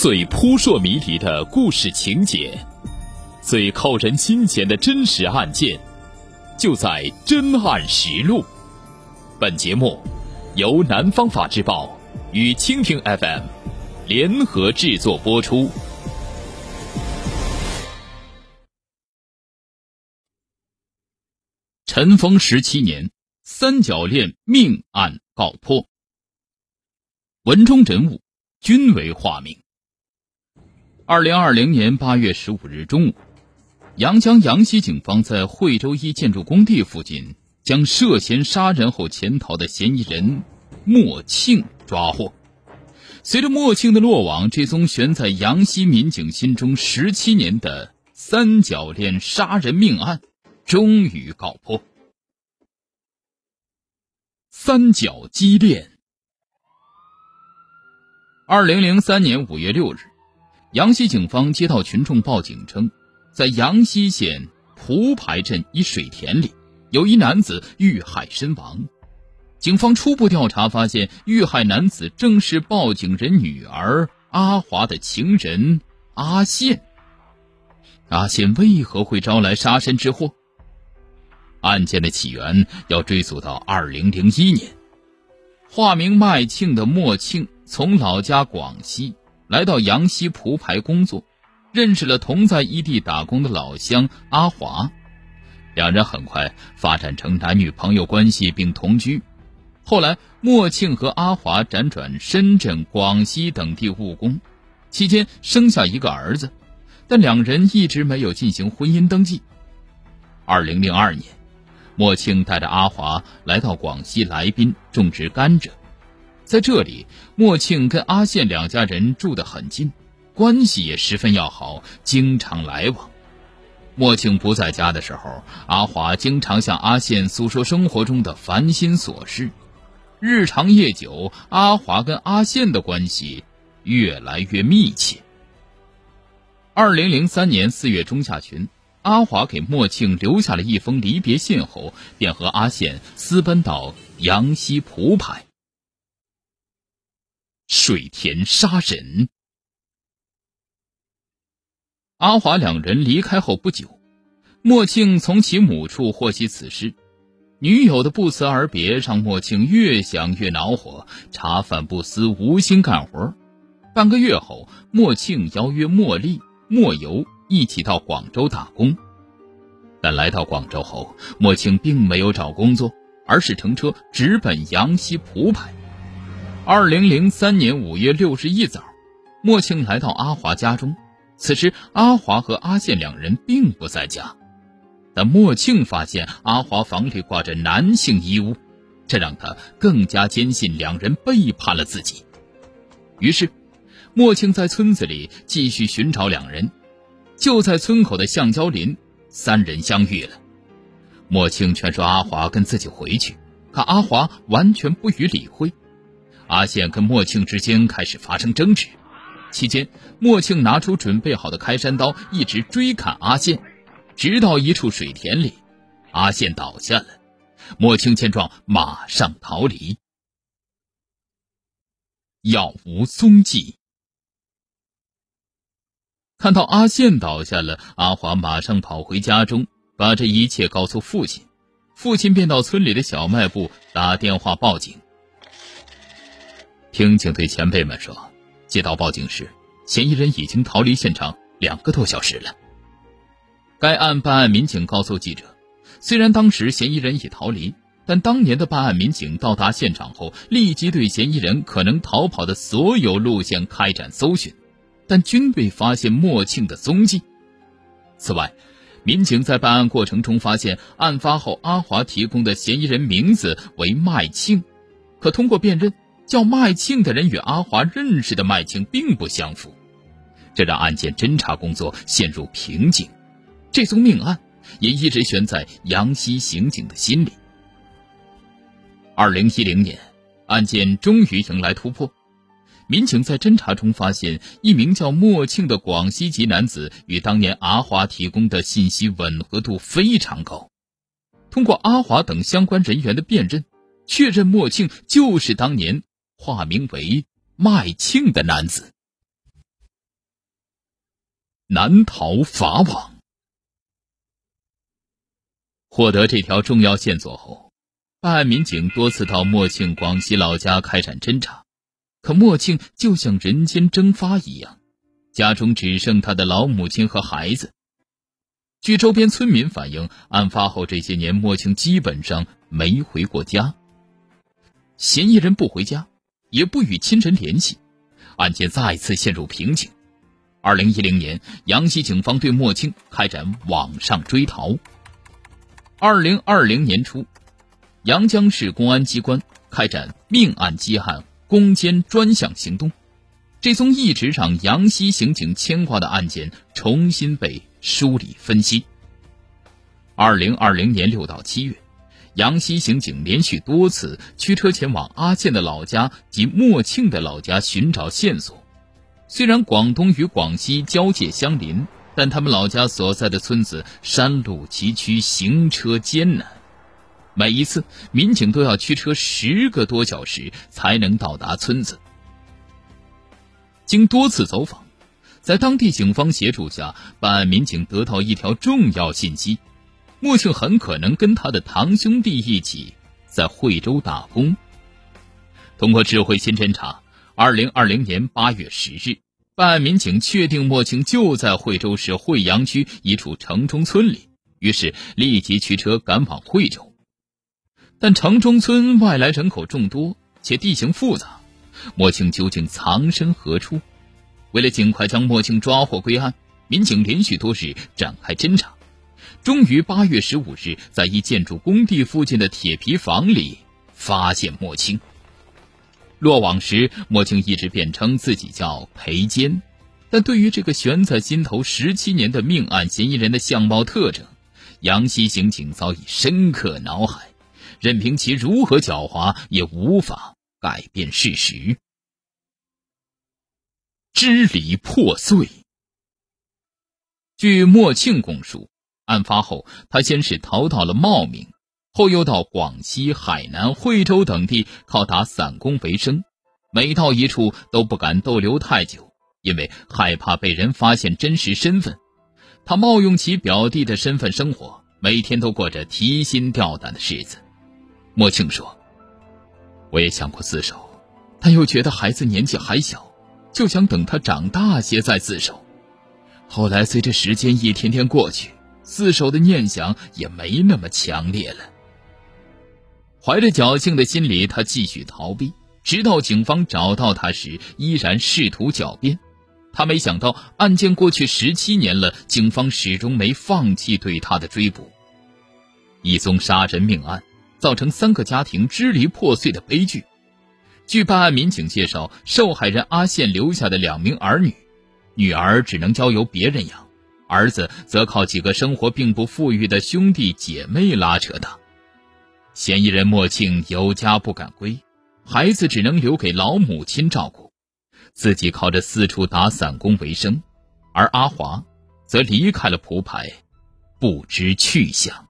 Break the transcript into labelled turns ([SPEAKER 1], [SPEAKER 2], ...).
[SPEAKER 1] 最扑朔迷离的故事情节，最扣人心弦的真实案件，就在《真案实录》。本节目由南方法制报与蜻蜓 FM 联合制作播出。
[SPEAKER 2] 尘封十七年，三角恋命案告破。文中人物均为化名。二零二零年八月十五日中午，阳江阳西警方在惠州一建筑工地附近将涉嫌杀人后潜逃的嫌疑人莫庆抓获。随着莫庆的落网，这宗悬在阳西民警心中十七年的三角恋杀人命案终于告破。三角畸恋。二零零三年五月六日。阳西警方接到群众报警称，在阳西县蒲牌镇一水田里，有一男子遇害身亡。警方初步调查发现，遇害男子正是报警人女儿阿华的情人阿宪。阿宪为何会招来杀身之祸？案件的起源要追溯到二零零一年，化名麦庆的莫庆从老家广西。来到阳西蒲牌工作，认识了同在异地打工的老乡阿华，两人很快发展成男女朋友关系并同居。后来，莫庆和阿华辗转深圳、广西等地务工，期间生下一个儿子，但两人一直没有进行婚姻登记。二零零二年，莫庆带着阿华来到广西来宾种植甘蔗。在这里，莫庆跟阿宪两家人住得很近，关系也十分要好，经常来往。莫庆不在家的时候，阿华经常向阿宪诉说生活中的烦心琐事。日长夜久，阿华跟阿宪的关系越来越密切。二零零三年四月中下旬，阿华给莫庆留下了一封离别信后，便和阿宪私奔到阳西蒲牌。水田杀人。阿华两人离开后不久，莫庆从其母处获悉此事，女友的不辞而别让莫庆越想越恼火，茶饭不思，无心干活。半个月后，莫庆邀约莫莉、莫游一起到广州打工，但来到广州后，莫庆并没有找工作，而是乘车直奔阳西蒲牌。二零零三年五月六日一早，莫庆来到阿华家中。此时，阿华和阿宪两人并不在家，但莫庆发现阿华房里挂着男性衣物，这让他更加坚信两人背叛了自己。于是，莫庆在村子里继续寻找两人。就在村口的橡胶林，三人相遇了。莫庆劝说阿华跟自己回去，可阿华完全不予理会。阿宪跟莫庆之间开始发生争执，期间莫庆拿出准备好的开山刀，一直追砍阿宪，直到一处水田里，阿宪倒下了。莫庆见状，马上逃离，杳无踪迹。看到阿宪倒下了，阿华马上跑回家中，把这一切告诉父亲，父亲便到村里的小卖部打电话报警。听警队前辈们说，接到报警时，嫌疑人已经逃离现场两个多小时了。该案办案民警告诉记者，虽然当时嫌疑人已逃离，但当年的办案民警到达现场后，立即对嫌疑人可能逃跑的所有路线开展搜寻，但均未发现莫庆的踪迹。此外，民警在办案过程中发现，案发后阿华提供的嫌疑人名字为麦庆，可通过辨认。叫麦庆的人与阿华认识的麦庆并不相符，这让案件侦查工作陷入瓶颈，这宗命案也一直悬在杨希刑警的心里。二零一零年，案件终于迎来突破，民警在侦查中发现一名叫莫庆的广西籍男子与当年阿华提供的信息吻合度非常高，通过阿华等相关人员的辨认，确认莫庆就是当年。化名为麦庆的男子。难逃法网。获得这条重要线索后，办案民警多次到莫庆广西老家开展侦查，可莫庆就像人间蒸发一样，家中只剩他的老母亲和孩子。据周边村民反映，案发后这些年，莫庆基本上没回过家。嫌疑人不回家，也不与亲人联系，案件再次陷入瓶颈。二零一零年，阳西警方对莫青开展网上追逃。二零二零年初，阳江市公安机关开展命案积案攻坚专项行动，这宗一直让阳西刑警牵挂的案件重新被梳理分析。二零二零年六到七月，阳西刑警连续多次驱车前往阿健的老家及莫庆的老家寻找线索。虽然广东与广西交界相邻。但他们老家所在的村子山路崎岖，行车艰难，每一次民警都要驱车十个多小时才能到达村子。经多次走访，在当地警方协助下，办案民警得到一条重要信息：莫庆很可能跟他的堂兄弟一起在惠州打工。通过智慧新侦查，二零二零年八月十日。办案民警确定莫庆就在惠州市惠阳区一处城中村里，于是立即驱车赶往惠州。但城中村外来人口众多，且地形复杂，莫庆究竟藏身何处？为了尽快将莫庆抓获归案，民警连续多日展开侦查，终于八月十五日，在一建筑工地附近的铁皮房里发现莫庆。落网时，莫庆一直辩称自己叫裴坚，但对于这个悬在心头十七年的命案嫌疑人的相貌特征，杨西刑警早已深刻脑海，任凭其如何狡猾，也无法改变事实。支离破碎。据莫庆供述，案发后，他先是逃到了茂名。后又到广西、海南、惠州等地靠打散工为生，每到一处都不敢逗留太久，因为害怕被人发现真实身份。他冒用其表弟的身份生活，每天都过着提心吊胆的日子。莫庆说：“我也想过自首，但又觉得孩子年纪还小，就想等他长大些再自首。后来随着时间一天天过去，自首的念想也没那么强烈了。”怀着侥幸的心理，他继续逃避，直到警方找到他时，依然试图狡辩。他没想到，案件过去十七年了，警方始终没放弃对他的追捕。一宗杀人命案，造成三个家庭支离破碎的悲剧。据办案民警介绍，受害人阿宪留下的两名儿女，女儿只能交由别人养，儿子则靠几个生活并不富裕的兄弟姐妹拉扯大。嫌疑人莫庆有家不敢归，孩子只能留给老母亲照顾，自己靠着四处打散工为生，而阿华则离开了蒲牌，不知去向。